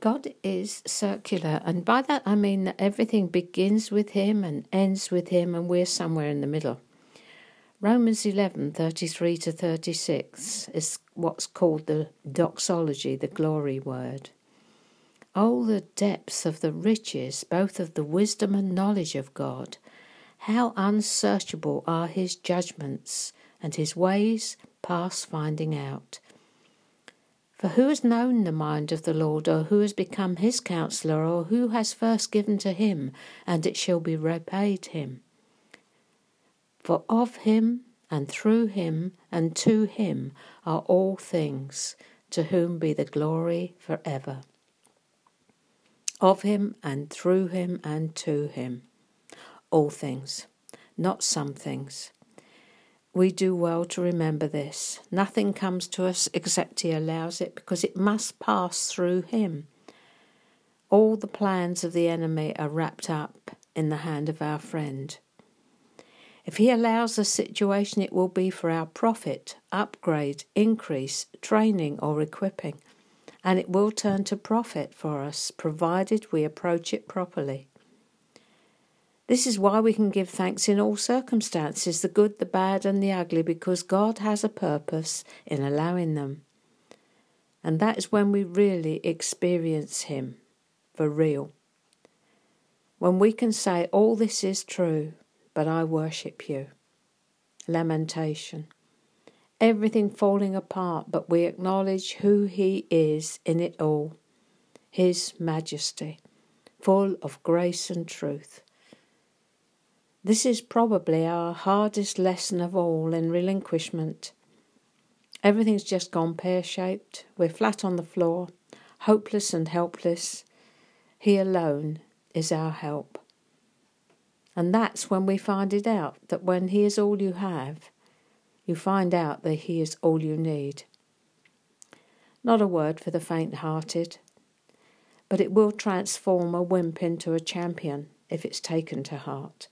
God is circular, and by that I mean that everything begins with Him and ends with Him, and we're somewhere in the middle. Romans 11 33 to 36 is what's called the doxology, the glory word. Oh, the depths of the riches, both of the wisdom and knowledge of God! How unsearchable are His judgments, and His ways past finding out. For who has known the mind of the Lord, or who has become his counselor, or who has first given to him, and it shall be repaid him? For of him, and through him, and to him are all things, to whom be the glory for ever. Of him, and through him, and to him, all things, not some things we do well to remember this. Nothing comes to us except He allows it because it must pass through Him. All the plans of the enemy are wrapped up in the hand of our friend. If He allows a situation, it will be for our profit, upgrade, increase, training, or equipping, and it will turn to profit for us provided we approach it properly. This is why we can give thanks in all circumstances, the good, the bad, and the ugly, because God has a purpose in allowing them. And that is when we really experience Him for real. When we can say, All this is true, but I worship you. Lamentation. Everything falling apart, but we acknowledge who He is in it all His majesty, full of grace and truth. This is probably our hardest lesson of all in relinquishment. Everything's just gone pear shaped. We're flat on the floor, hopeless and helpless. He alone is our help. And that's when we find it out that when He is all you have, you find out that He is all you need. Not a word for the faint hearted, but it will transform a wimp into a champion if it's taken to heart.